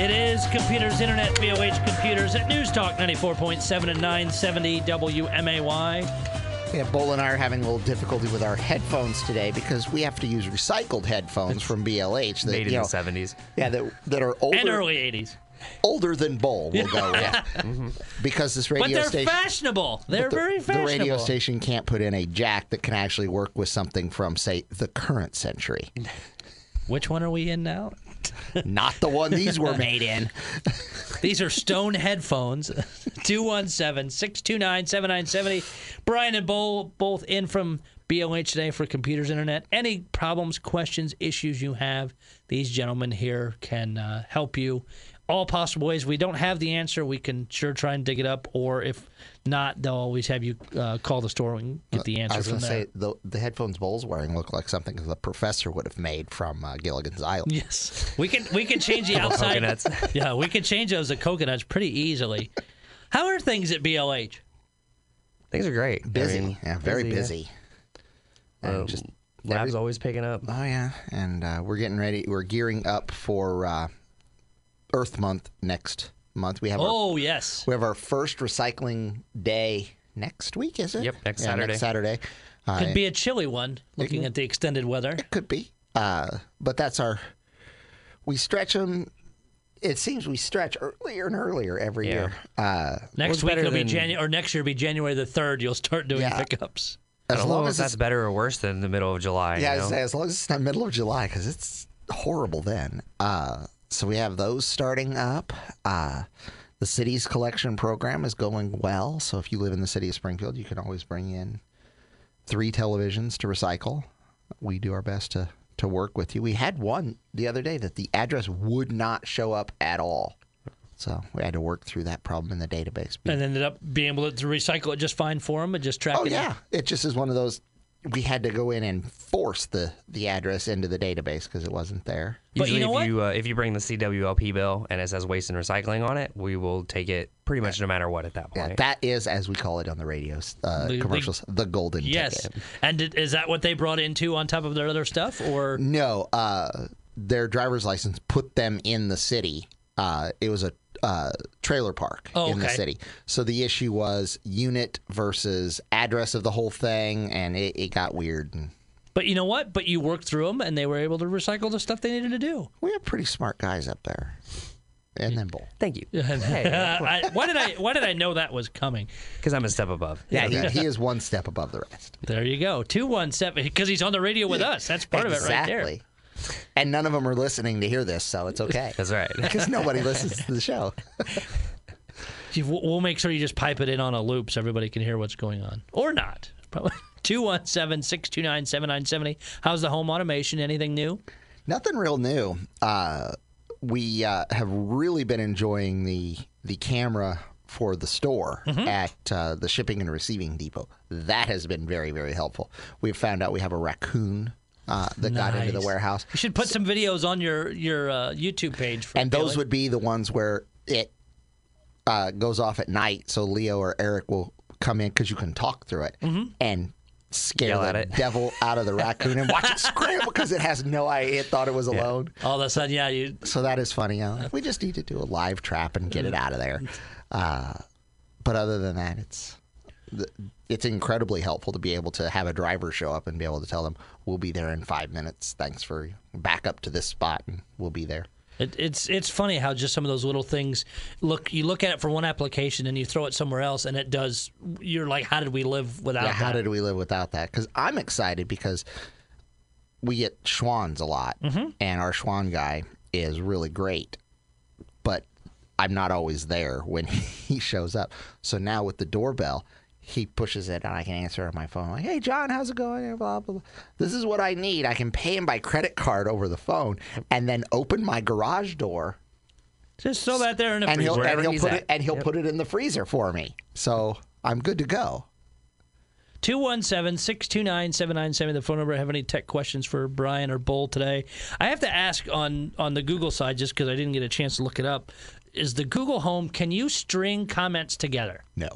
It is Computers Internet, BLH Computers at News Talk 94.7 and 970 WMAY. Yeah, Bull and I are having a little difficulty with our headphones today because we have to use recycled headphones from BLH. That, Made in you the know, 70s. Yeah, that, that are older, And early 80s. older than Bull. We'll go with Mm-hmm. because this But radio they're station. fashionable. They're the, very the radio station can't put in a jack that can actually work with something from, say, the current century. Which one are we in now? Not the one these were made in. These are Stone headphones. 217 629 7970. Brian and Bull both in from BLH today for Computers Internet. Any problems, questions, issues you have, these gentlemen here can uh, help you. All possible ways. We don't have the answer. We can sure try and dig it up, or if not, they'll always have you uh, call the store and get the answer. I answer was from going to say the the headphones Bull's wearing look like something the professor would have made from uh, Gilligan's Island. Yes, we can we can change the outside. coconuts. Yeah, we can change those to coconuts pretty easily. How are things at BLH? Things are great. I Busy, mean, yeah, very yeah. busy. And Uh, just lab's always picking up. Oh yeah, and uh, we're getting ready. We're gearing up for uh, Earth Month next month. We have our, Oh yes, we have our first recycling day next week. Is it? Yep, next Yeah, Saturday. Next Saturday. Uh, could be a chilly one. Looking at the extended weather. It could be. Uh, but that's our. We stretch them. It seems we stretch earlier and earlier every Yeah. year. Uh, Next week better will be January, or next year will be January the third. You'll start doing Yeah. pickups. As don't long know as that's better or worse than the middle of July. yeah, you know? say as long as it's not middle of July because it's horrible then. Uh, so we have those starting up. Uh, the city's collection program is going well. So if you live in the city of Springfield, you can always bring in three televisions to recycle. We do our best to to work with you. We had one the other day that the address would not show up at all. So we had to work through that problem in the database. And ended up being able to recycle it just fine for them and just track Oh it. yeah, it just is one of those. We had to go in and force the the address into the database because it wasn't there. But you Usually, know if you uh, if you bring the CWLP bill and it says waste and recycling on it, we will take it pretty much no matter what at that Yeah, point. that is as we call it on the radio uh, The- the- commercials, the golden Yes. ticket. And did, is that what they brought into on top of their other stuff, or No, uh, their driver's license put them in the city. Uh, it was a uh, trailer park Oh, in the city. So the issue was unit versus address of the whole thing, and it, it got weird. And But you know what? But you worked through them, and they were able to recycle the stuff they needed to do. we have pretty smart guys up there, and then Bull. Thank you. Hey, I, why did I? Why did I know that was coming? because I'm a step above. Yeah, he, he is one step above the rest. There you go. Two one seven because he's on the radio with us. That's part of it right there. And none of them are listening to hear this, so it's okay. That's right. Because nobody listens to the show. We'll make sure you just pipe it in on a loop so everybody can hear what's going on, or not. Probably 217-629-7970. How's the home automation? Anything new? Nothing real new. Uh, we uh, have really been enjoying the the camera for the store Mm-hmm. at uh, the shipping and receiving depot. That has been very very helpful. We've found out we have a raccoon uh, that got into the warehouse, You should put some videos on your your uh, YouTube page. For and those Billy. would be the ones where it uh, goes off at night. So Leo or Eric will come in because you can talk through it Mm-hmm. and scare Yell the at it. devil out of the raccoon and watch it scramble because it has no idea. It thought it was alone. all of a sudden, yeah, you So that is funny. Uh, we just need to do a live trap and get it out of there. Uh, but other than that, it's it's incredibly helpful to be able to have a driver show up and be able to tell them we'll be there in five minutes. Thanks for back up to this spot and we'll be there. It, it's it's funny how just some of those little things look. You look at it for one application and you throw it somewhere else, and it does. You're like, how did we live without Yeah, how that? did we live without that? Because I'm excited because we get Schwans a lot, mm-hmm. and our Schwan guy is really great, but I'm not always there when he shows up. So now with the doorbell, he pushes it and I can answer on my phone like, "Hey John, how's it going?" Blah, blah, blah. This is what I need. I can pay him by credit card over the phone, and then open my garage door, Just throw that there in the and freezer. he'll and he'll put at. it and he'll put it in the freezer for me. So I'm good to go. 217 629 7970, the phone number. I have any tech questions for Brian or Bull today? I have to ask on, on the Google side, just because I didn't get a chance to look it up. Is the Google Home, can you string comments together? No.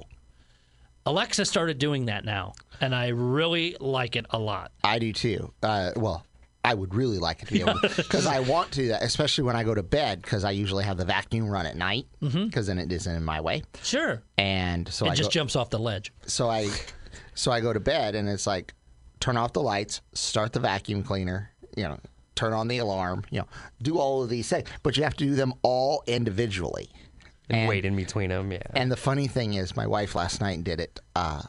Alexa started doing that now, and I really like it a lot. I do too. Uh, well, I would really like it to be able because I want to especially when I go to bed because I usually have the vacuum run at night because then it isn't in my way. Sure. And so It I just go, jumps off the ledge. so I so I go to bed and it's like turn off the lights, start the vacuum cleaner, you know, turn on the alarm, you know, do all of these things, but you have to do them all individually. And, wait in between them. Yeah. And the funny thing is, my wife last night did it. Uh,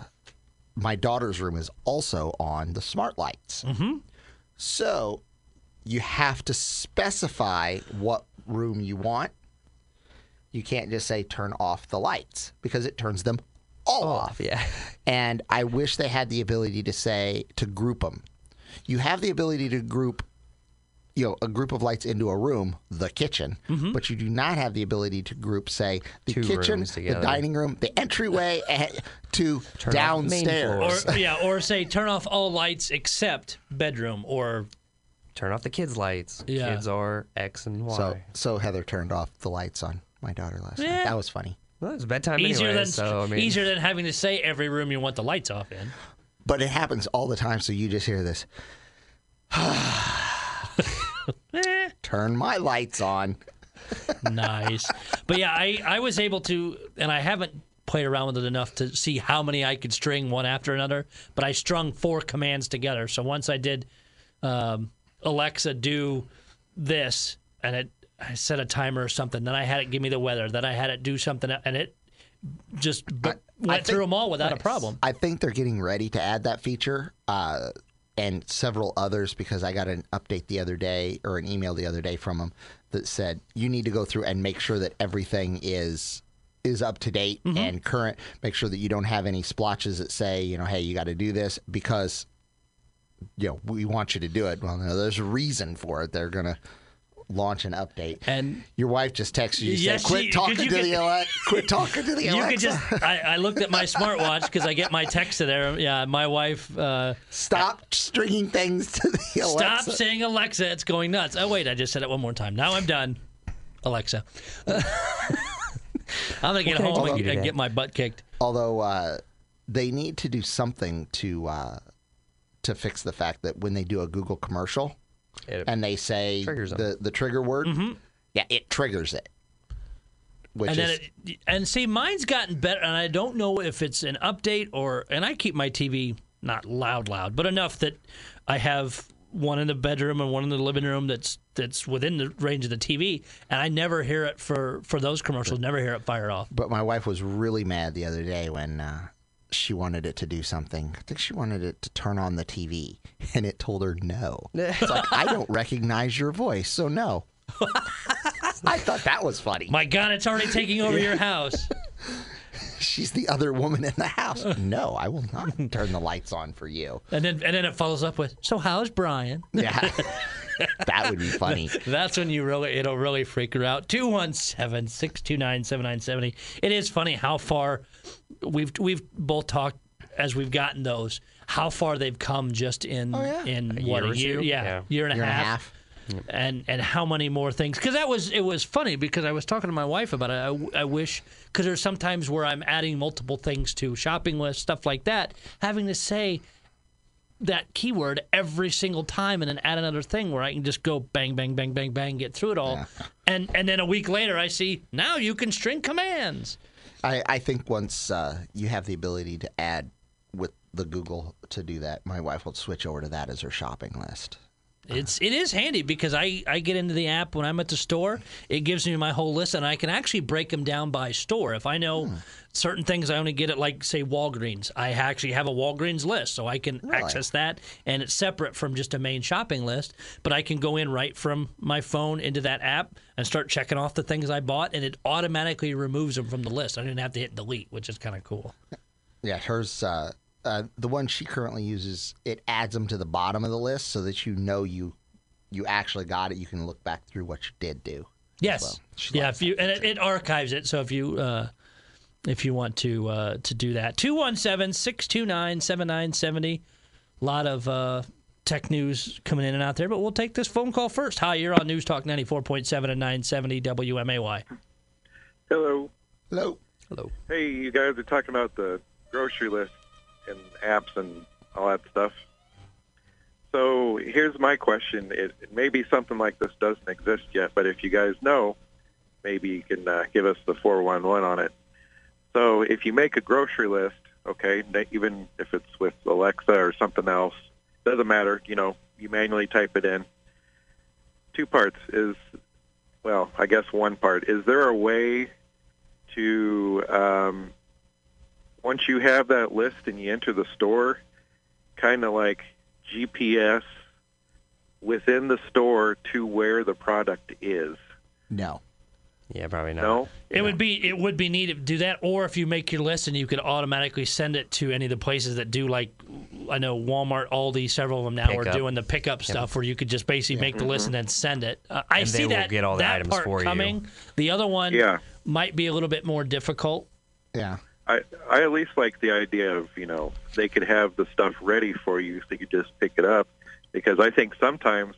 my daughter's room is also on the smart lights. Mm-hmm. So you have to specify what room you want. You can't just say turn off the lights because it turns them all off. yeah. And I wish they had the ability to say to group them. You have the ability to group, you know, a group of lights into a room, the kitchen, mm-hmm. but you do not have the ability to group, say, the Two kitchen, the dining room, the entryway, and eh, to Turn off the main downstairs. floor. Or yeah, or say turn off all lights except bedroom or Turn off the kids' lights. Yeah. Kids are X and Y. So, so Heather turned off the lights on my daughter last night. That was funny. well, it's bedtime easier anyway. than so I mean, easier than having to say every room you want the lights off in. But it happens all the time, so you just hear this. Turn my lights on. nice. But yeah, I, I was able to, and I haven't played around with it enough to see how many I could string one after another, but I strung four commands together. So once I did um, Alexa do this, and it I set a timer or something, then I had it give me the weather, then I had it do something, and it just went think- through them all without a problem. I think they're getting ready to add that feature uh, and several others because I got an update the other day or an email the other day from them that said you need to go through and make sure that everything is is up to date Mm-hmm. and current. Make sure that you don't have any splotches that say you know hey you got to do this because you know we want you to do it. Well, no, there's a reason for it. They're gonna launch an update. And your wife just texted you Yes, said, "Quit she- talking to you the could- Alexa. Quit talking to the you Alexa. could just, I, I looked at my smartwatch because I get my text to there. Yeah, my wife. Uh, Stop stringing things to the Alexa. Stop saying Alexa. It's going nuts. Oh, wait. I just said it one more time. Now I'm done. Alexa. I'm going to get home and, and get my butt kicked. Although uh, they need to do something to uh, to fix the fact that when they do a Google commercial It- and they say Triggers them. the the trigger word, yeah, it triggers it. Which Mm-hmm. And is it, and see, mine's gotten better, and I don't know if it's an update or. And I keep my TV not loud, loud, but enough that I have one in the bedroom and one in the living room that's that's within the range of the TV, and I never hear it for for those commercials. Never hear it fired off. But my wife was really mad the other day when uh, she wanted it to do something. I think she wanted it to turn on the TV, and it told her no. It's like I don't recognize your voice, so no. I thought that was funny. My God, it's already taking over your house. She's the other woman in the house. No, I will not turn the lights on for you. And then and then it follows up with, "So how's Brian?" Yeah, that would be funny. That's when you really it'll really freak her out. 217-629-7970. It is funny how far we've we've both talked as we've gotten those how far they've come just in oh, in what year a year yeah, Yeah. year and a Year and a half. half. And and how many more things? Because that was it was funny because I was talking to my wife about it. I, I wish because there's sometimes where I'm adding multiple things to shopping lists, stuff like that, having to say that keyword every single time and then add another thing where I can just go bang, bang, bang, bang, bang, get through it all. And and then a week later I see now you can string commands. I, I think once uh, you have the ability to add with the Google to do that, my wife will switch over to that as her shopping list. It's it is handy because I, I get into the app when I'm at the store. It gives me my whole list, and I can actually break them down by store. If I know certain things, I only get it like say Walgreens. I actually have a Walgreens list, so I can access that, and it's separate from just a main shopping list. But I can go in right from my phone into that app and start checking off the things I bought, and it automatically removes them from the list. I didn't have to hit delete, which is kind of cool. Yeah, hers, uh, uh, the one she currently uses, it adds them to the bottom of the list so that you know you you actually got it. You can look back through what you did do. Yes. well. She yeah. If you and it, it archives it, so if you uh, if you want to uh, to do that, 217-629-7970. A lot of uh, tech news coming in and out there, but we'll take this phone call first. Hi, you're on News Talk ninety four point seven and nine seventy WMAY. Hello. Hello. Hello. Hey, you guys are talking about the grocery list and apps and all that stuff. So here's my question. It, it maybe something like this doesn't exist yet, but if you guys know, maybe you can uh, give us the 411 on it. So if you make a grocery list, okay, even if it's with Alexa or something else, doesn't matter. You know, you manually type it in. Two parts is, well, I guess one part. Is there a way to, um, once you have that list and you enter the store, kind of like GPS within the store to where the product is? No. Yeah, probably not. No? It would be it would be neat to do that, or if you make your list and you could automatically send it to any of the places that do like I know Walmart, Aldi, several of them now are Pickup. doing the pickup stuff where you could just basically make the list and then send it. Uh, I And see they will that get all the that items part for you. coming. The other one Yeah. might be a little bit more difficult. Yeah. I, I at least like the idea of, you know, they could have the stuff ready for you so you could just pick it up. Because I think sometimes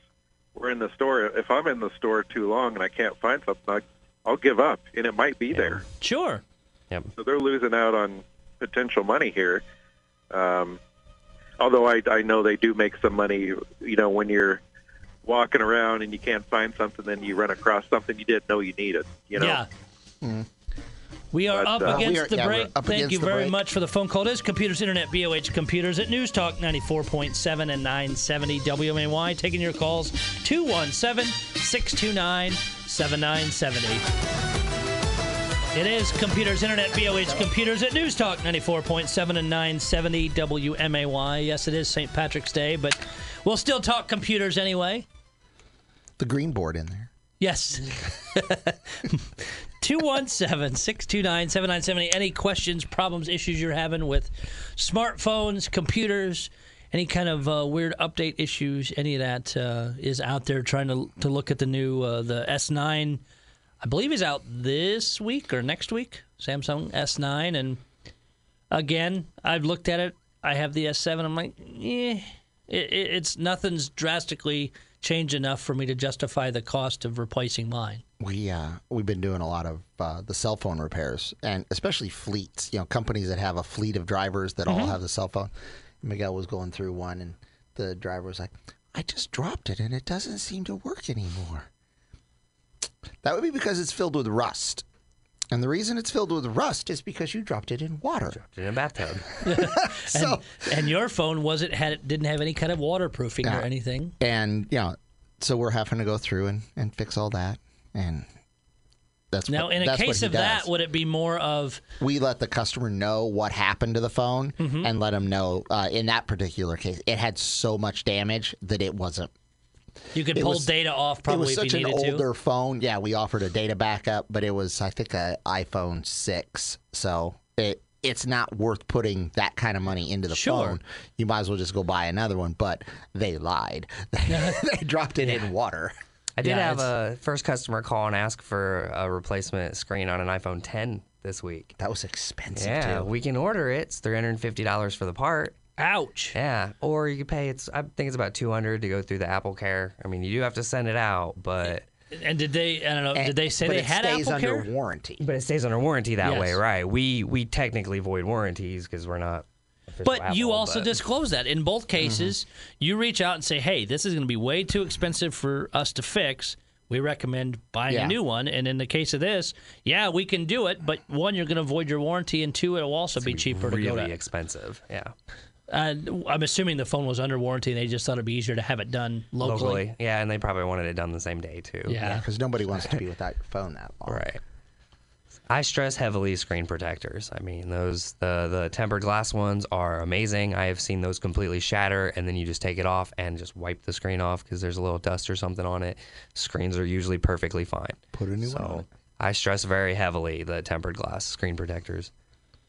we're in the store. If I'm in the store too long and I can't find something, I, I'll give up, and it might be there. Sure. Yep. So they're losing out on potential money here. Um, although I, I know they do make some money, you know, when you're walking around and you can't find something, then you run across something you didn't know you needed. You know, Yeah. We are But, up uh, against are- the yeah, break. Thank against you very break. much for the phone call. It is Computers Internet, BLH Computers at News Talk 94.7 and 970 WMAY. Taking your calls 217 629 7970. It is Computers Internet, BLH Computers at News Talk 94.7 and 970 WMAY. Yes, it is St. Patrick's Day, but we'll still talk computers anyway. The green board in there. Yes. 217 629 7970. Any questions, problems, issues you're having with smartphones, computers, any kind of uh, weird update issues, any of that uh, is out there trying to, to look at the new uh, the S9. I believe is out this week or next week. Samsung S9. And again, I've looked at it. I have the S7. I'm like, eh, it, it, it's nothing's drastically changed enough for me to justify the cost of replacing mine. We uh, we've been doing a lot of uh, the cell phone repairs, and especially fleets. You know, companies that have a fleet of drivers that all have the cell phone. Miguel was going through one, and the driver was like, "I just dropped it, and it doesn't seem to work anymore." That would be because it's filled with rust, and the reason it's filled with rust is because you dropped it in water. Dropped it In a bathtub. So, And your phone wasn't had it didn't have any kind of waterproofing or anything. and you know, so we're having to go through and, and fix all that, and that's Now, what, in a that's case he of that, would it be more of we let the customer know what happened to the phone Mm-hmm. and let them know uh, in that particular case it had so much damage that it wasn't you could pull was- data off probably it was if such you an needed older phone. Yeah we offered a data backup but it was i think a iphone 6 so it it's not worth putting that kind of money into the Sure. phone. You might as well just go buy another one but they lied. They dropped it in water. I did Yeah, have a first customer call and ask for a replacement screen on an iPhone 10 this week. that was expensive Yeah, too. we can order it. It's three hundred and fifty dollars for the part. To. Ouch. Yeah, or you can pay. It's I think it's about two hundred to go through the Apple Care. I mean, you do have to send it out, but And did they? I don't know. Did they say but they it had stays Apple under Care? warranty but it stays under warranty that Yes. way, right? We we technically void warranties because we're not. official But you also but- disclose that in both cases. Mm-hmm. You reach out and say, "Hey, this is going to be way too expensive for us to fix. We recommend buying a new one." And in the case of this, yeah, we can do it. But one, you're going to avoid your warranty, and two, it'll also be cheaper to really go to. expensive. Yeah, And I'm assuming the phone was under warranty, and they just thought it'd be easier to have it done locally. locally. Yeah, and they probably wanted it done the same day too. Yeah. because nobody wants to be without your phone that long Right. I stress heavily screen protectors. I mean, those the the tempered glass ones are amazing. I have seen those completely shatter, and then you just take it off and just wipe the screen off because there's a little dust or something on it. Screens are usually perfectly fine. Put a new so one on. I stress very heavily the tempered glass screen protectors.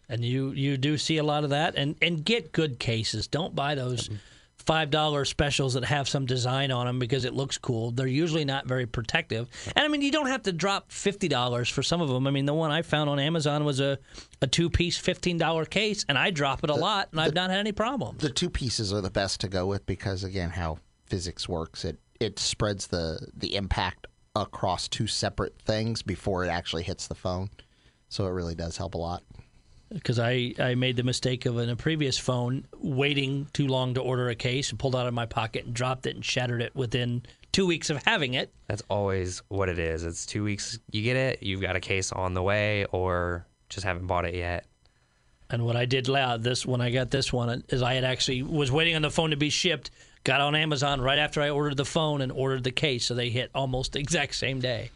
And you you do see a lot of that. And and get good cases. Don't buy those mm-hmm. five dollar specials that have some design on them because it looks cool. They're usually not very protective. And i mean you don't have to drop fifty dollars for some of them i mean the one i found on amazon was a, a two piece fifteen dollar case and i drop it a lot and i've not had any problems the two pieces are the best to go with because again how physics works it it spreads the the impact across two separate things before it actually hits the phone. So it really does help a lot because I, I made the mistake of in a previous phone waiting too long to order a case and pulled out of my pocket and dropped it and shattered it within two weeks of having it. That's always what it is. It's two weeks. You get it. You've got a case on the way, or just haven't bought it yet. And what I did loud this when I got this one is I had actually was waiting on the phone to be shipped. Got on Amazon right after I ordered the phone and ordered the case, so they hit almost the exact same day.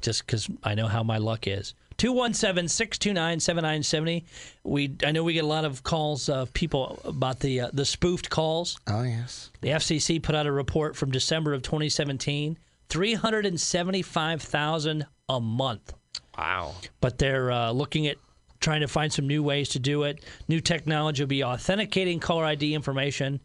Just because I know how my luck is. 217-629-7970. We I know we get a lot of calls of people about the uh, the spoofed calls. Oh yes. The FCC put out a report from December of 2017, 375,000 a month. Wow. But they're uh, looking at trying to find some new ways to do it. New technology will be authenticating caller ID information,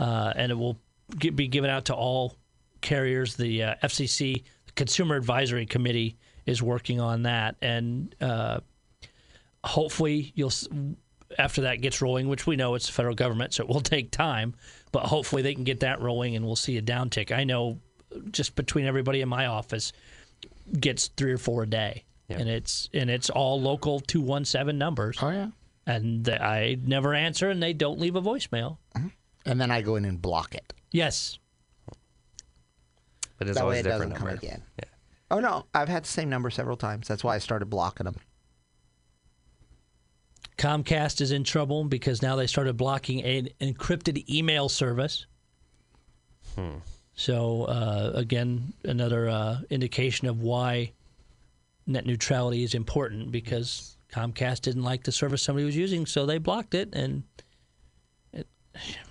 uh, and it will get, be given out to all carriers. The uh, FCC Consumer Advisory Committee is working on that, and uh, hopefully you'll after that gets rolling, which we know it's the federal government, so it will take time. But hopefully they can get that rolling, and we'll see a downtick. I know just between everybody in my office gets three or four a day, and it's and it's all local two one seven numbers, Oh yeah. and th- I never answer, and they don't leave a voicemail. And then I go in and block it. Yes, But it's that way always it a different doesn't come number. again. Oh no, I've had the same number several times. That's why I started blocking them. Comcast is in trouble because now they started blocking an encrypted email service. Hmm. So uh, again, another uh, indication of why net neutrality is important because Comcast didn't like the service somebody was using, so they blocked it. And If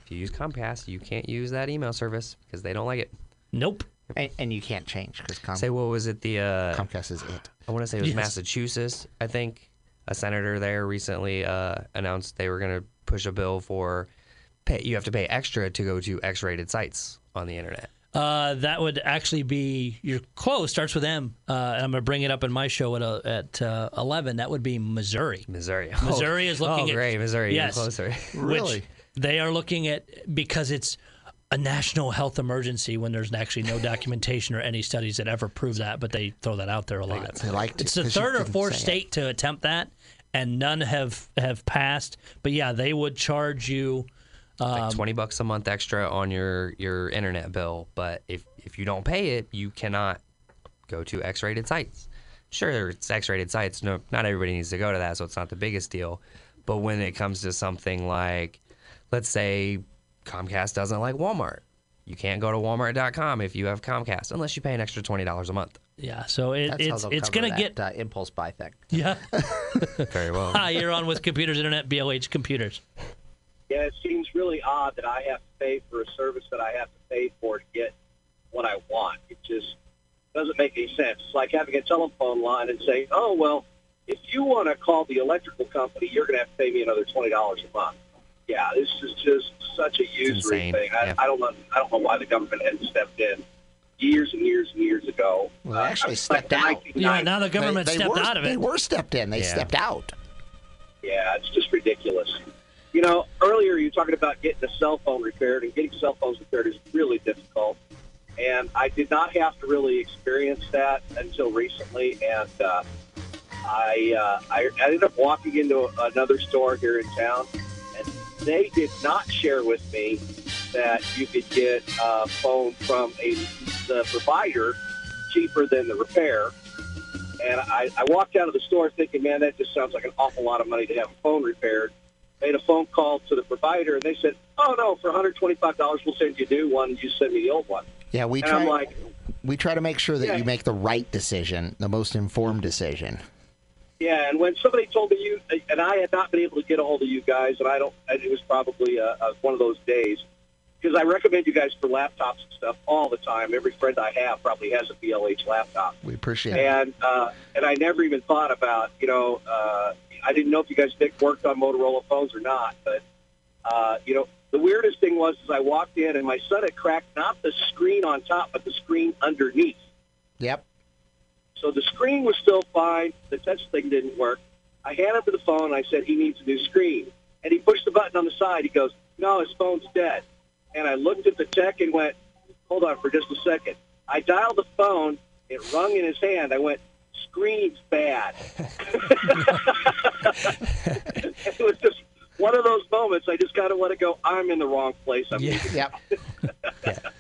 you use Comcast, you can't use that email service because they don't like it. nope, And, and you can't change because Com- Say what was it? The uh, Comcast is it. I want to say it was Yes. Massachusetts. I think a senator there recently uh, announced they were going to push a bill for pay. You have to pay extra to go to X-rated sites on the internet. Uh, that would actually be your close. Starts with M. Uh, and I'm going to bring it up in my show at uh, at uh, 11. That would be Missouri. Missouri. Missouri is looking oh, at- great. Missouri, Yes. even closer. Really? Which they are looking at because it's a national health emergency when there's actually no documentation or any studies that ever prove that, but they throw that out there a lot. They like to, It's the third or fourth say it. state to attempt that, and none have have passed. But yeah, they would charge you. like um, 20 bucks a month extra on your, your internet bill. But if, if you don't pay it, you cannot go to X rated sites. Sure, it's X rated sites. No, not everybody needs to go to that, so it's not the biggest deal. But when it comes to something like, let's say Comcast doesn't like Walmart, you can't go to walmart.com if you have Comcast unless you pay an extra $20 a month. Yeah, so it, it's it's gonna that, get uh, impulse buy thing. yeah. Very well. Hi, you're on with Computers Internet, BLH Computers. Yeah, it seems really odd that I have to pay for a service that I have to pay for to get what I want. It just doesn't make any sense. It's like having a telephone line and saying, "Oh well, if you want to call the electrical company, you're going to have to pay me another twenty dollars a month." Yeah, this is just such a usury thing. I, Yeah. I don't know. I don't know why the government hadn't stepped in years and years and years ago. Well, they Uh, actually like stepped out. Yeah, now the government they, they stepped were, out of it. They were stepped in. They Yeah. stepped out. Yeah, it's just ridiculous. You know, earlier you were talking about getting a cell phone repaired, and getting cell phones repaired is really difficult. And I did not have to really experience that until recently. And uh, I, uh, I ended up walking into another store here in town, and they did not share with me that you could get a phone from a the provider cheaper than the repair. And I, I walked out of the store thinking, man, that just sounds like an awful lot of money to have a phone repaired. Made a phone call to the provider, and they said, oh, no, for $125, we'll send you a new one, and you send me the old one. Yeah, we And try. I'm like, we try to make sure that Yeah. you make the right decision, the most informed decision. Yeah, and when somebody told me you, and I had not been able to get a hold of you guys, and I don't, and it was probably a, a, one of those days, because I recommend you guys for laptops and stuff all the time. Every friend I have probably has a BLH laptop. We appreciate it. and uh, and I never even thought about you know uh, I didn't know if you guys did, worked on Motorola phones or not, but uh, you know the weirdest thing was is I walked in and my son had cracked not the screen on top but the screen underneath. Yep. So the screen was still fine. The touch thing didn't work. I handed him the phone. and I said he needs a new screen, and he pushed the button on the side. He goes, "No, his phone's dead." And I looked at the tech and went, "Hold on for just a second. I dialed the phone. It rung in his hand. I went, screen's bad. it was just one of those moments. I just kind of want to go. I'm in the wrong place. I'm Yeah. Yep.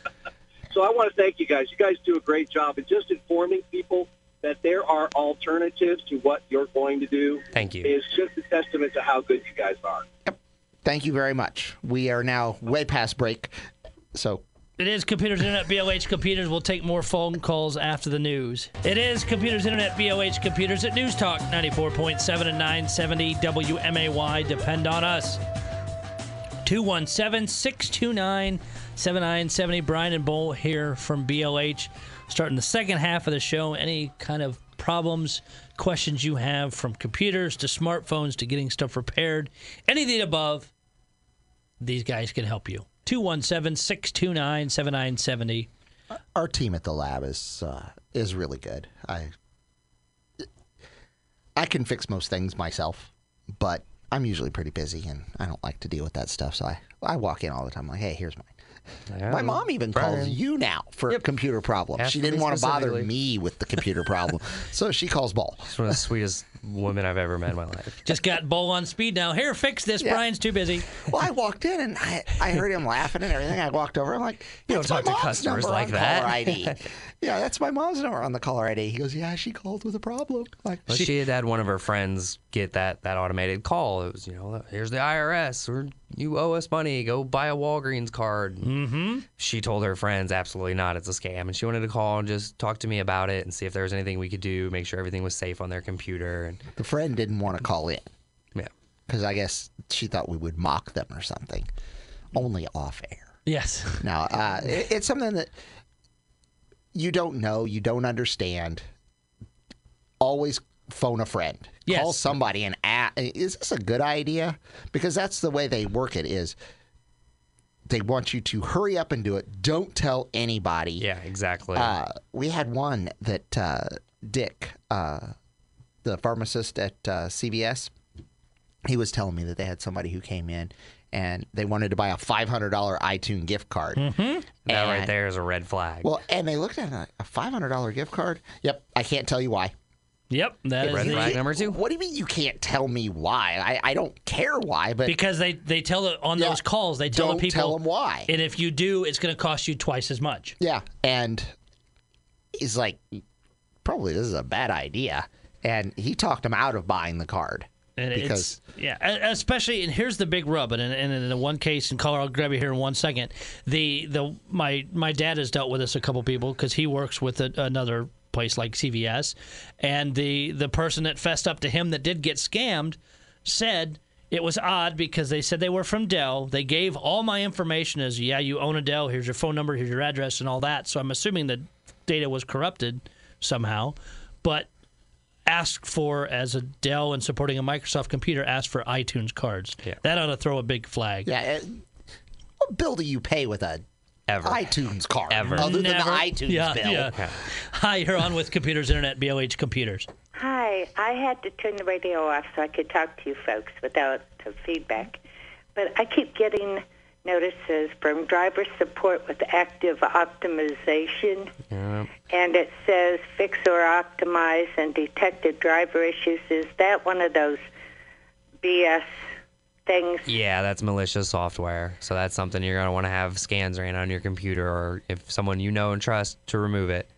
So I want to thank you guys. You guys do a great job in just informing people that there are alternatives to what you're going to do. Thank you. Is just a testament to how good you guys are. Yep. Thank you very much. We are now way past break. So It is Computers Internet BLH Computers. We'll take more phone calls after the news. It is Computers Internet BLH Computers at News Talk 94.7 and 970 WMAY. Depend on us. 217 629 7970. Brian and Bull here from BLH. Starting the second half of the show. Any kind of problems, questions you have from computers to smartphones to getting stuff repaired, anything above, these guys can help you. 217 629 7970. our team at the lab is uh, is really good. I I can fix most things myself, but I'm usually pretty busy and I don't like to deal with that stuff. So I I walk in all the time like, hey, here's mine. Yeah, My mom even calls you now for Yep. computer problems. Ask she didn't want to bother me with the computer problem, so she calls Ball. She's one of the sweetest women I've ever met in my life. Just got Bull on speed now. Here, fix this. Yeah. Brian's too busy. Well, I walked in and I, I heard him laughing and everything. I walked over. I'm like, You don't talk to customers like that." Caller ID. Yeah, that's my mom's number on the caller ID. He goes, yeah, she called with a problem. Like, But she, had had one of her friends get that that automated call. It was, you know, here's the IRS, or you owe us money. Go buy a Walgreens card. Mm-hmm. She told her friends, absolutely not. It's a scam, and she wanted to call and just talk to me about it and see if there was anything we could do, make sure everything was safe on their computer. And the friend didn't want to call in yeah, because I guess she thought we would mock them or something. Only off air. Yes. Now, uh, it, it's something that you don't know, you don't understand. Always phone a friend. Yes. Call somebody and ask, is this a good idea? Because that's the way they work it is they want you to hurry up and do it. Don't tell anybody. yeah, exactly. Uh, we had one that uh, Dick, uh, the pharmacist at uh, CVS, he was telling me that they had somebody who came in and they wanted to buy a $500 iTunes gift card. Mm-hmm. that right there is a red flag. Well, and they looked at it like, a $500 gift card? Yep, I can't tell you why. Yep. That is red the, flag number two. What do you mean you can't tell me why? I, I don't care why, but because they they tell it on Yeah. those calls. They tell don't the people. tell them why. And if you do, it's going to cost you twice as much. Yeah, and he's like, probably this is a bad idea. And he talked him out of buying the card. And because it's yeah, especially and here's the big rub, and, and in the one case in Colorado, I'll grab you here in one second. The the my my dad has dealt with this a couple people because he works with a, another place like CVS, and the the person that fessed up to him that did get scammed said it was odd because they said they were from Dell. They gave all my information as yeah, you own a Dell. Here's your phone number. Here's your address and all that. So I'm assuming the data was corrupted somehow, but asked for as a Dell and supporting a Microsoft computer asked for iTunes cards. Yeah. That ought to throw a big flag. Yeah. It, what bill do you pay with a Ever. iTunes card? Ever. Other than the Never. iTunes yeah, bill. Yeah. Hi, you're on with Computers Internet, BLH Computers. Hi, I had to turn the radio off so I could talk to you folks without the feedback. But I keep getting notices from driver support with active optimization. And it says fix or optimize and detected driver issues. Is that one of those BS things? Yeah, that's malicious software. So that's something you're going to want to have scans ran on your computer or if someone you know and trust to remove it.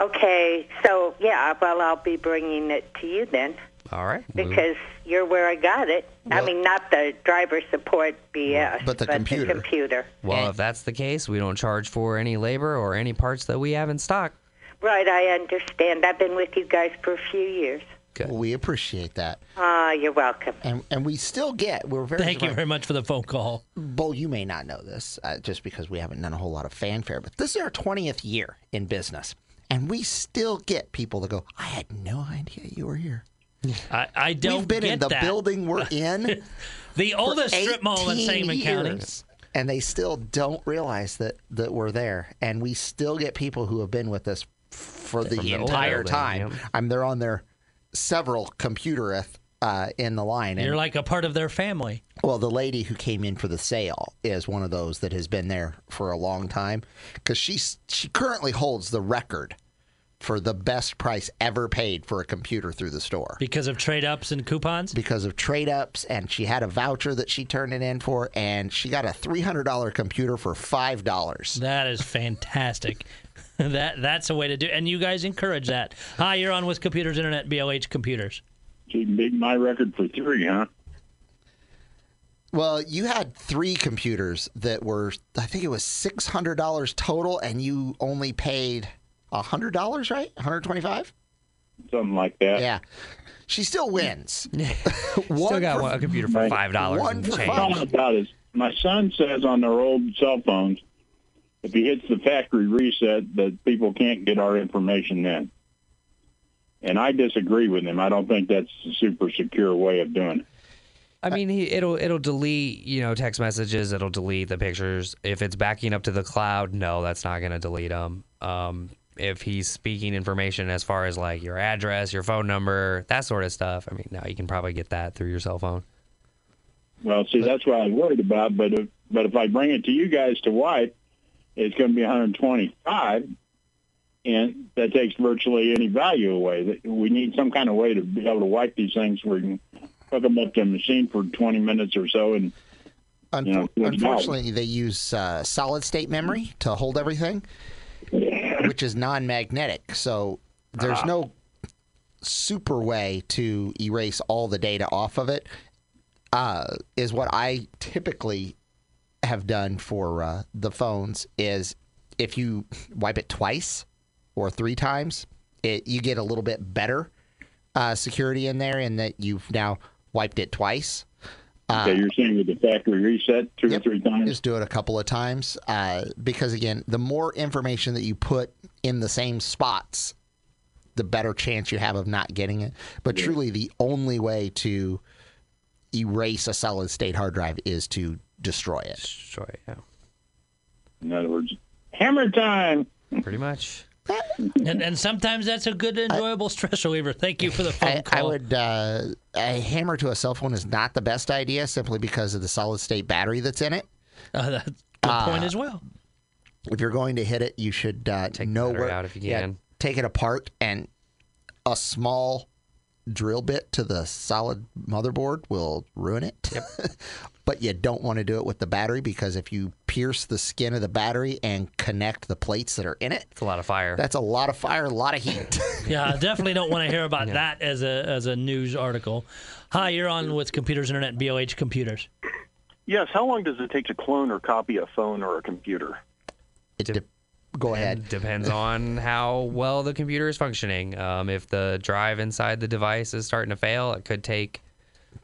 Okay, so yeah, well, I'll be bringing it to you then. All right. because you're where I got it. I mean, not the driver support BS, But the computer. computer. Well, if that's the case, we don't charge for any labor or any parts that we have in stock. Right, I understand. I've been with you guys for a few years. Good. Well, we appreciate that. Ah, you're welcome. And and we still get, we're very Thank you very much for the phone call. Bo, you may not know this uh, just because we haven't done a whole lot of fanfare, but this is our 20th year in business. And we still get people that go, I had no idea you were here. I, I don't We've been in the that. building we're in the oldest strip mall in 18 Sangamon County. And they still don't realize that, that we're there. And we still get people who have been with us for the the entire time. yep. I'm they're on their several computer uh, in the line. And You're like a part of their family. Well, the lady who came in for the sale is one of those that has been there for a long time because she she currently holds the record for the best price ever paid for a computer through the store Because of trade ups and coupons? because of trade ups, and she had a voucher that she turned it in for, and she got a three hundred dollar computer for five dollars. That is fantastic. that That's a way to do it. And you guys encourage that. Hi, you're on with Computers Internet, BLH Computers. She beat my record for three, huh? Well, you had three computers that were, I think it was six hundred dollars total, and you only paid hundred dollars, right? One hundred twenty-five. Something like that. Yeah, she still wins. Still got for- one, a computer for five dollars One and for five. About is my son says on their old cell phones, if he hits the factory reset, that people can't get our information then. And I disagree with him. I don't think that's a super secure way of doing it. I mean, he, it'll it'll delete you know text messages. It'll delete the pictures. If it's backing up to the cloud, no, that's not going to delete them. Um, if he's speaking information as far as like your address, your phone number, that sort of stuff, I mean, now you can probably get that through your cell phone. Well, see, that's what I was worried about. But if, but if I bring it to you guys to wipe, it's going to be 125, and that takes virtually any value away. We need some kind of way to be able to wipe these things where you can hook them up to a machine for 20 minutes or so, and Unfor- You know, it's unfortunately, they use uh, solid state memory to hold everything, which is non magnetic. So there's no super way to erase all the data off of it. Uh, is what I typically have done for uh, the phones is if you wipe it twice or three times, it, you get a little bit better uh, security in there, in that you've now wiped it twice. Okay, you're saying with the factory reset two Yep. or three times. Just do it a couple of times uh, because, again, the more information that you put in the same spots, the better chance you have of not getting it. But truly, the only way to erase a solid state hard drive is to destroy it. Sure, yeah, In other words, hammer time. pretty much. And, and sometimes that's a good, enjoyable stress reliever. Thank you for the phone I, call. I would uh, a hammer to a cell phone is not the best idea simply because of the solid state battery that's in it. Uh, that's a good point as well. if you're going to hit it, you should uh, Take the know battery where out if you yeah, can. take it apart and a small drill bit to the solid motherboard will ruin it. but you don't want to do it with the battery because if you pierce the skin of the battery and connect the plates that are in it, It's a lot of fire. that's a lot of fire, a lot of heat. Yeah, I definitely don't want to hear about that as a as a news article. Hi, you're on with Computers Internet, BLH Computers. Yes. How long does it take to clone or copy a phone or a computer? It de- go ahead. Depends on how well the computer is functioning. Um, if the drive inside the device is starting to fail, it could take,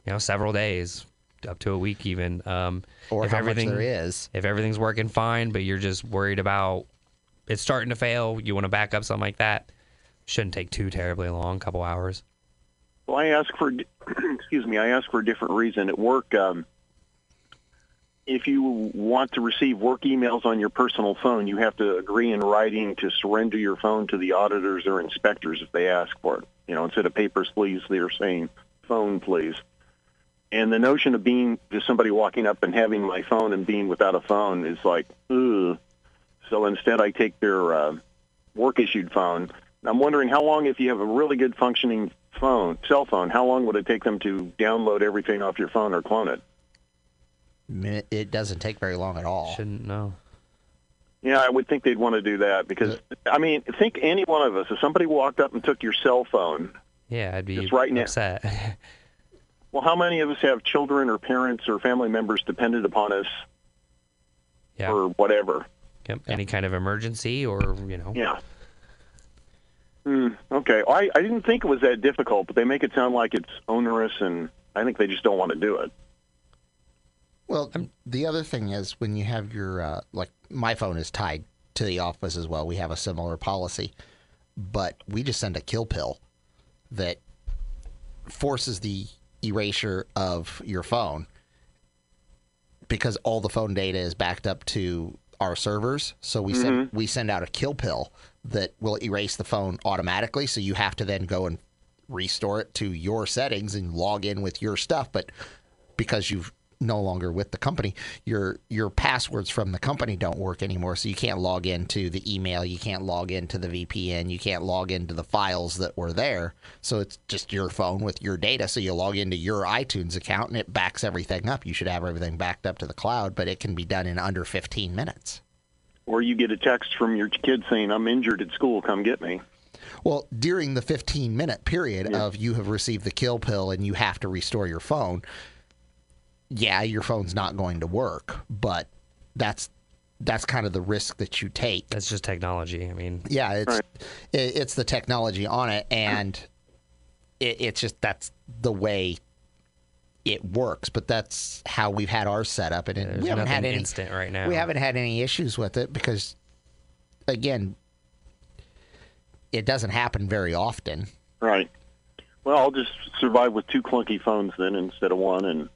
you know, several days, up to a week even. Um, Or if how much everything, there is. If everything's working fine, but you're just worried about it's starting to fail, you want to back up something like that. Shouldn't take too terribly long, couple hours. Well, I ask for, excuse me, I ask for a different reason. At work, um, if you want to receive work emails on your personal phone, you have to agree in writing to surrender your phone to the auditors or inspectors if they ask for it. You know, instead of papers, please, they're saying phone, please. And the notion of being just somebody walking up and having my phone and being without a phone is like, ugh. So instead, I take their uh, work-issued phone. I'm wondering how long, if you have a really good functioning phone, cell phone, how long would it take them to download everything off your phone or clone it? It doesn't take very long at all. Shouldn't know. Yeah, I would think they'd want to do that because, I mean, think any one of us, if somebody walked up and took your cell phone, Yeah, I'd be Just right now. upset. well, how many of us have children or parents or family members dependent upon us yeah. or whatever? Yep. Any kind of emergency or, you know. Yeah. Hmm, okay. Well, I, I didn't think it was that difficult, but they make it sound like it's onerous, and I think they just don't want to do it. Well, the other thing is when you have your uh, like my phone is tied to the office as well. We have a similar policy, but we just send a kill pill that forces the erasure of your phone because all the phone data is backed up to our servers. So we send mm-hmm. we send out a kill pill that will erase the phone automatically. So you have to then go and restore it to your settings and log in with your stuff. But because you've no longer with the company, your your passwords from the company don't work anymore. So you can't log into the email, you can't log into the VPN, you can't log into the files that were there. So it's just your phone with your data. So you log into your iTunes account and it backs everything up. You should have everything backed up to the cloud, but it can be done in under 15 minutes. Or you get a text from your kid saying, "I'm injured at school. Come get me." Well, during the 15 minute period of you have received the kill pill and you have to restore your phone, yeah, your phone's not going to work, but that's that's kind of the risk that you take. That's just technology. I mean, Yeah, it's it, it's the technology on it, and it, it's just that's the way it works. But that's how we've had ours set up, and it, we haven't had nothing any instant right now. we haven't had any issues with it because, again, it doesn't happen very often. Right. Well, I'll just survive with two clunky phones then instead of one, and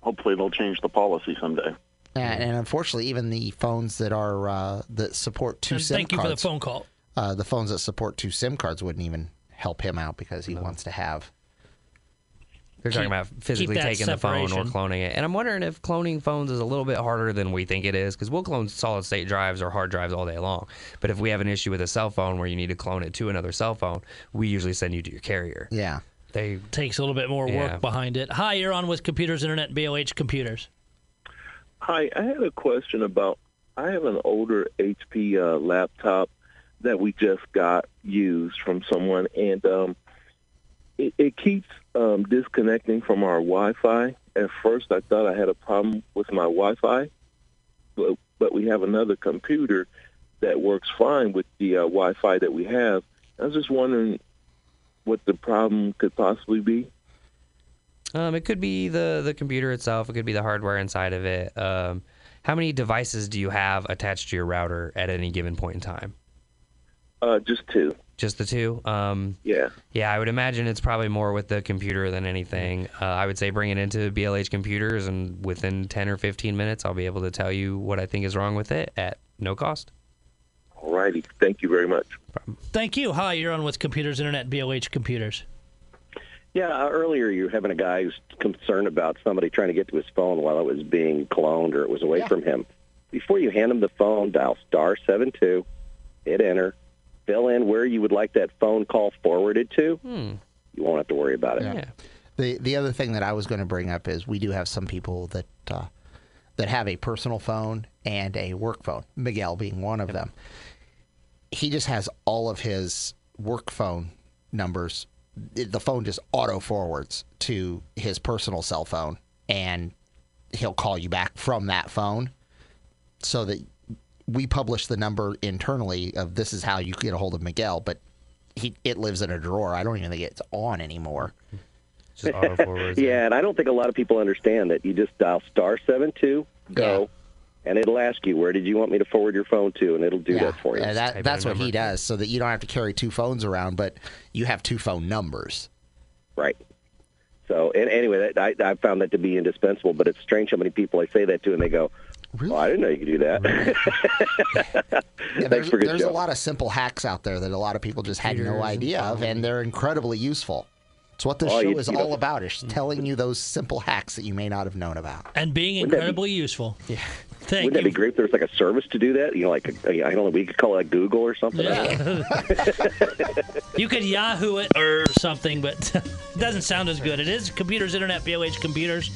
hopefully they'll change the policy someday. And, and unfortunately, even the phones that are uh, that support two And SIM thank you for the cards, phone call. uh, the phones that support two SIM cards wouldn't even help him out because he wants to have. They're talking about physically keep that taking the phone or cloning it. And I'm wondering if cloning phones is a little bit harder than we think it is because we'll clone solid state drives or hard drives all day long. But if we have an issue with a cell phone where you need to clone it to another cell phone, we usually send you to your carrier. Yeah. They Takes a little bit more work behind it. Hi, you're on with Computers Internet BLH Computers. Hi, I had a question about. I have an older HP uh, laptop that we just got used from someone, and um, it, it keeps um, disconnecting from our Wi-Fi. At first, I thought I had a problem with my Wi-Fi, but but we have another computer that works fine with the uh, Wi-Fi that we have. I was just wondering what the problem could possibly be. Um, it could be the the computer itself. It could be the hardware inside of it. Um, how many devices do you have attached to your router at any given point in time? Uh, just two. Just the two. Um, Yeah. yeah, I would imagine it's probably more with the computer than anything. Uh, I would say bring it into BLH computers, and within ten or fifteen minutes, I'll be able to tell you what I think is wrong with it at no cost. All righty. Thank you very much. Thank you. Hi, you're on with Computers Internet BLH Computers. Yeah, uh, earlier you were having a guy who's concerned about somebody trying to get to his phone while it was being cloned or it was away from him. Before you hand him the phone, dial star seven two, hit enter, fill in where you would like that phone call forwarded to. Hmm. You won't have to worry about it. Yeah. The the other thing that I was going to bring up is we do have some people that uh, that have a personal phone and a work phone. Miguel being one of them. He just has all of his work phone numbers. The phone just auto forwards to his personal cell phone, and he'll call you back from that phone, so that we publish the number internally of this is how you get a hold of Miguel, but he it lives in a drawer. I don't even think it's on anymore. Just auto forwards. Yeah, and I don't think a lot of people understand that you just dial star seven two, go, and it'll ask you where did you want me to forward your phone to, and it'll do that for you. Yeah, that, that's in a what he does, so that you don't have to carry two phones around, but you have two phone numbers. Right. So, and anyway, that, I, I found that to be indispensable. But it's strange how many people I say that to, and they go, Really? "Well, I didn't know you could do that." Yeah, there's for a there's a lot of simple hacks out there that a lot of people just had no idea of, and they're incredibly useful. It's what this Oh, show you- is you know- all about: is telling you those simple hacks that you may not have known about. And being Wouldn't that be- incredibly useful. Yeah. Thank Wouldn't that be great if there was like a service to do that? You know, like I don't know, we could call it like Google or something. I don't know. Yeah. you could Yahoo it or something, but it doesn't sound as good. It is Computers Internet BLH Computers.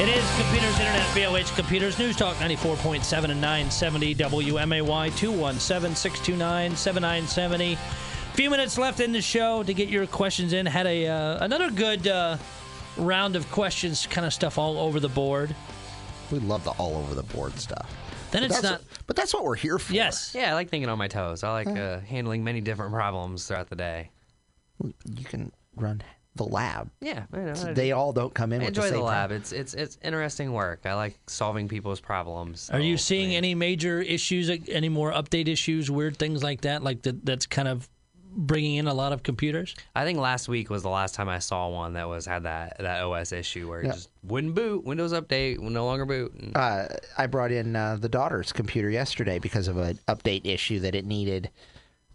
It is Computers Internet BLH Computers. News Talk 94.7 and 970 WMAY 217 629 7970. Few minutes left in the show to get your questions in. Had a uh, another good uh, round of questions, kind of stuff all over the board. We love the all over the board stuff. Then But it's that's not. what- but that's what we're here for. Yes. Yeah, I like thinking on my toes. I like uh, handling many different problems throughout the day. you can run the lab. Yeah, I know, I- They all don't come in I with enjoy the the, same lab. problem. It's it's it's interesting work. I like solving people's problems. Are you seeing I mean, any major issues, any more update issues, weird things like that, like that? That's kind of bringing in a lot of computers. I think last week was the last time I saw one that was had that that OS issue where it Yeah. just wouldn't boot. Windows update will no longer boot. And- uh, I brought in uh, the daughter's computer yesterday because of an update issue that it needed.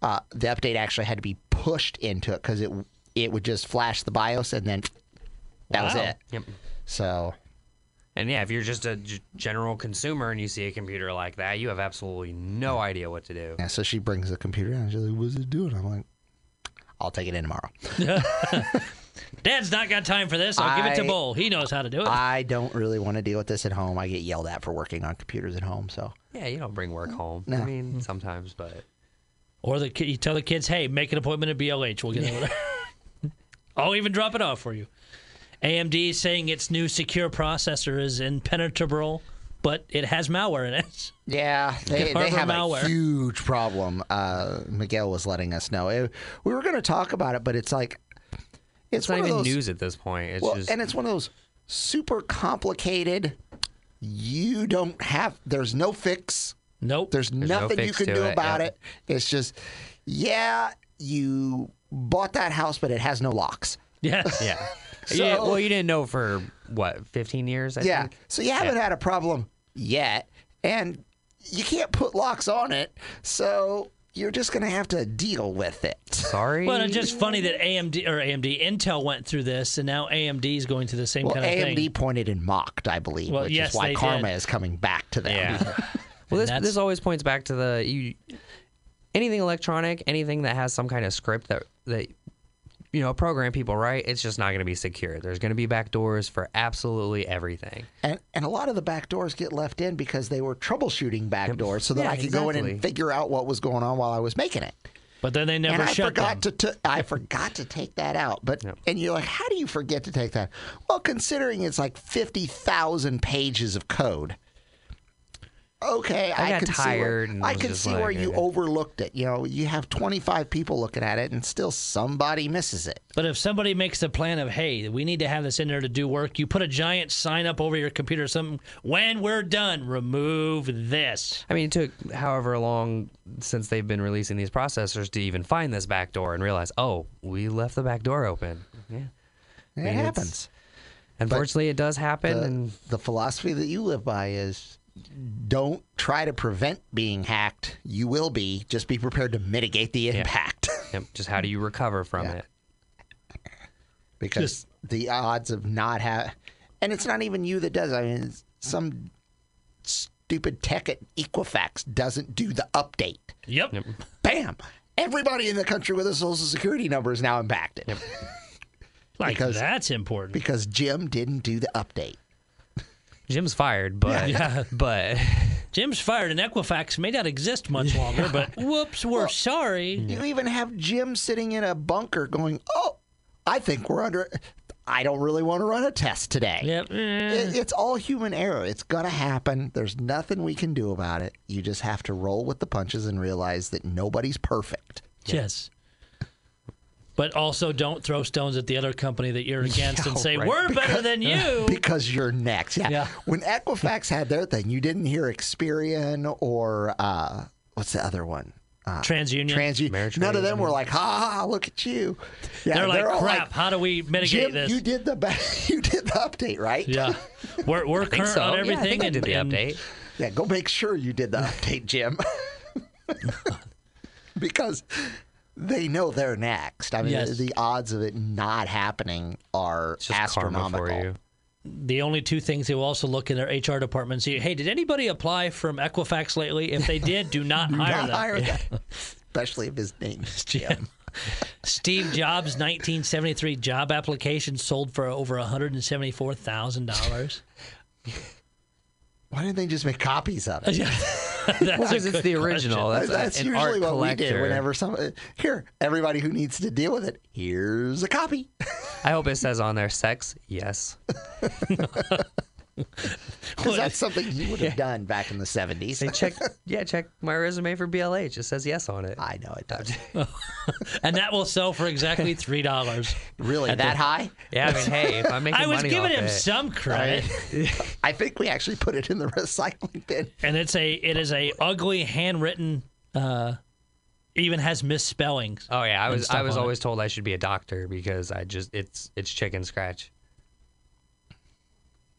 Uh, the update actually had to be pushed into it because it it would just flash the BIOS and then that was it. Yep. So And yeah, if you're just a g- general consumer and you see a computer like that, you have absolutely no idea what to do. Yeah, so she brings the computer in and she's like, "What's it doing?" I'm like, "I'll take it in tomorrow." Dad's not got time for this. I'll give it to I- Bull. He knows how to do it. I don't really want to deal with this at home. I get yelled at for working on computers at home, so Yeah, you don't bring work mm. home. No. I mean, sometimes, but or the ki- you tell the kids, "Hey, make an appointment at BLH. We'll get over there. I'll even drop it off for you." AMD is saying its new secure processor is impenetrable, but it has malware in it. Yeah, they, they have malware. a huge problem. Uh, Miguel was letting us know. It- we were going to talk about it, but it's like it's, it's not even of those, news at this point. It's Well, just and it's one of those super complicated. You don't have. There's no fix. Nope. There's, no nothing you can do it, about yeah. it. It's just, yeah, you bought that house, but it has no locks. Yes. yeah. So- yeah. Well, you didn't know for what 15 years. I yeah. think? So you haven't Yeah. had a problem yet, and you can't put locks on it. So you're just gonna have to deal with it. Sorry. Well, it's just funny that AMD or AMD Intel went through this, and now AMD is going through the same Well, kind of AMD thing. AMD pointed and mocked, I believe, Well, which yes, is why karma did. is coming back to them. Yeah. well, this this always points back to the you anything electronic, anything that has some kind of script that that you know program people right, it's just not going to be secure. There's going to be backdoors for absolutely everything. And, and a lot of the back doors get left in because they were troubleshooting back doors so that Yeah, I could go in and figure out what was going on while I was making it. But then they never and I forgot them. to t- I forgot to take that out. But and you're like, how do you forget to take that? Well, considering it's like fifty thousand pages of code. Okay, I I, got can tired see where, I was can just see where you okay. overlooked it. You know, you have 25 people looking at it, and still somebody misses it. But if somebody makes the plan of, hey, we need to have this in there to do work, you put a giant sign up over your computer or something. When we're done, remove this. I mean, it took however long since they've been releasing these processors to even find this back door and realize, oh, we left the back door open. Yeah. It mean, happens. Unfortunately, it does happen, the, and the philosophy that you live by is don't try to prevent being hacked. You will be. Just be prepared to mitigate the impact. yep, just how do you recover from Yeah. it? because the odds of not have, and it's not even you that does. it. I mean, it's some stupid tech at Equifax doesn't do the update. Yep. Bam! Everybody in the country with a social security number is now impacted Like Because- that's important. because Jim didn't do the update. Jim's fired, but yeah. but Jim's fired, and Equifax may not exist much longer, but whoops, we're sorry. You even have Jim sitting in a bunker going, "Oh, I think we're under. I don't really want to run a test today." Yep. It, it's all human error. It's gonna happen. There's nothing we can do about it. You just have to roll with the punches and realize that nobody's perfect. Yes. But also, don't throw stones at the other company that you're against and say right. we're better than you. because you're next. Yeah. Yeah. When Equifax had their thing, you didn't hear Experian or uh, what's the other one? Uh, TransUnion. TransUnion. Ameritrade, None of them were like, ha, ha, ha, look at you. Yeah, they're like, all crap. how do we mitigate Jim, this? you did the ba- you did the update, right? yeah. We're, we're current so. on Yeah, I everything. think I and, did the and update. Yeah, go make sure you did the update, Jim. because they know they're next. I mean, Yes. the odds of it not happening are It's just karma astronomical. for you. The only two things they will also look in their HR department and see, hey, did anybody apply from Equifax lately? If they did, do not Do hire not them. hire them. Especially if his name is Jim. Steve Jobs' 1973 job application sold for over $174,000. Why didn't they just make copies of it? That's Because it's the original. That's, That's an usually art what collector. we did whenever some here, everybody who needs to deal with it, here's a copy. I hope it says on there sex. Yes. Because that's something you would have done back in the 70s. Say check. Yeah, check my resume for BLH. It says yes on it. I know it does. And that will sell for exactly $3. Really, that high? Yeah, I mean, hey, if I'm making I was money giving off him it, some credit. I think we actually put it in the recycling bin. and it's a it is a ugly handwritten uh even has misspellings. Oh yeah, I was I was on it. always told I should be a doctor because I just it's it's chicken scratch.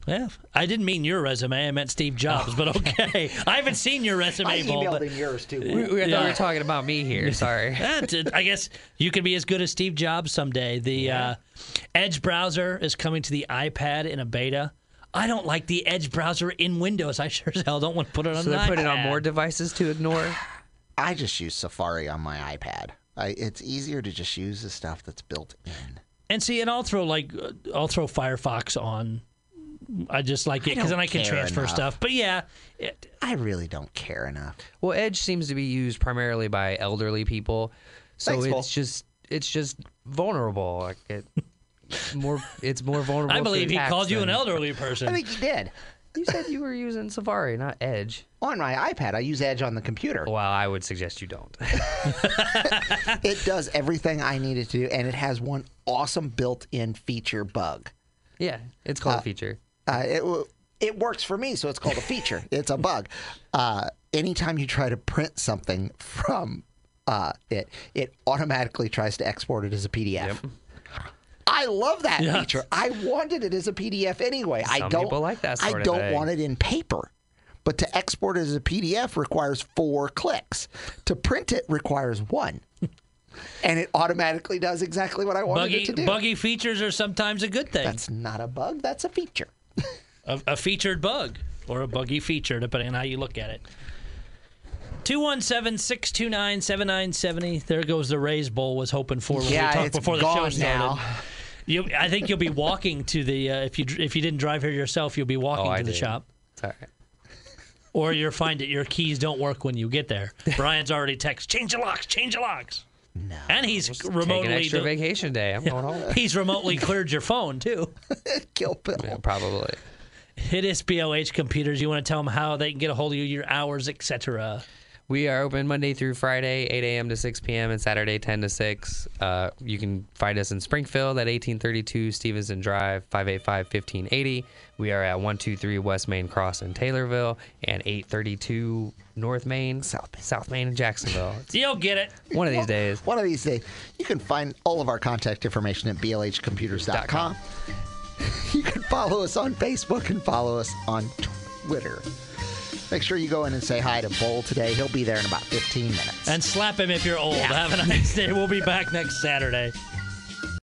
Yeah, I didn't mean your resume. I meant Steve Jobs, but okay. I haven't seen your resume, Bull, emailed but him yours too. We, we, I thought we were talking about me here. Sorry. That's. I guess you could be as good as Steve Jobs someday. The uh, Edge browser is coming to the iPad in a beta. I don't like the Edge browser in Windows. I sure as hell don't want to put it on So an they're putting it on more devices to ignore. I just use Safari on my iPad. I, it's easier to just use the stuff that's built in. And see, and I'll throw like uh, I'll throw Firefox on. I just like it because then I can transfer enough. stuff. But yeah, it, I really don't care enough. Well, Edge seems to be used primarily by elderly people, so Thanks, Paul. it's just it's just vulnerable. Like it, more, it's more vulnerable. I believe he attacks called you an elderly person. I think he did. You said you were using Safari, not Edge. On my iPad, I use Edge on the computer. Well, I would suggest you don't. It does everything I need it to do, and it has one awesome built-in feature bug. yeah, it's called uh, a feature. Uh, it it works for me, so it's called a feature. it's a bug. Uh, anytime you try to print something from uh, it, it automatically tries to export it as a PDF. I love that Yeah. feature. I wanted it as a PDF anyway. I don't people like that I don't thing. want it in paper. But to export it as a PDF requires four clicks. To print it requires one. and it automatically does exactly what I wanted buggy it to do. buggy features are sometimes a good thing. That's not a bug. That's a feature. a, a featured bug or a buggy feature, depending on how you look at it. 217 629 7970. There goes the raise Bowl was hoping for when Yeah, we talked before the show gone started. now. You, I think you'll be walking to the uh, if you if you didn't drive here yourself, you'll be walking Oh, to the did. shop, It's all right. or you'll find that your keys don't work when you get there. Brian's already texted, change the locks, change the locks. No, and he's Take an remotely extra vacation day. I'm going home. he's remotely cleared your phone too. Kill Bill. Yeah, probably. It is BLH computers. You want to tell them how they can get a hold of you, your hours, etc. We are open Monday through Friday, 8 a.m. to 6 p.m., and Saturday, 10 to 6. Uh, you can find us in Springfield at 1832 Stevenson Drive, 585 1580. We are at 123 West Main Cross in Taylorville and 832 North Main, South Main. South Main in Jacksonville. You'll get it. one of these days. One of these days, you can find all of our contact information at blhcomputers.com. You can follow us on Facebook and follow us on Twitter. Make sure you go in and say hi to Bull today. He'll be there in about 15 minutes. And slap him if you're old. Have a nice day. We'll be back next Saturday.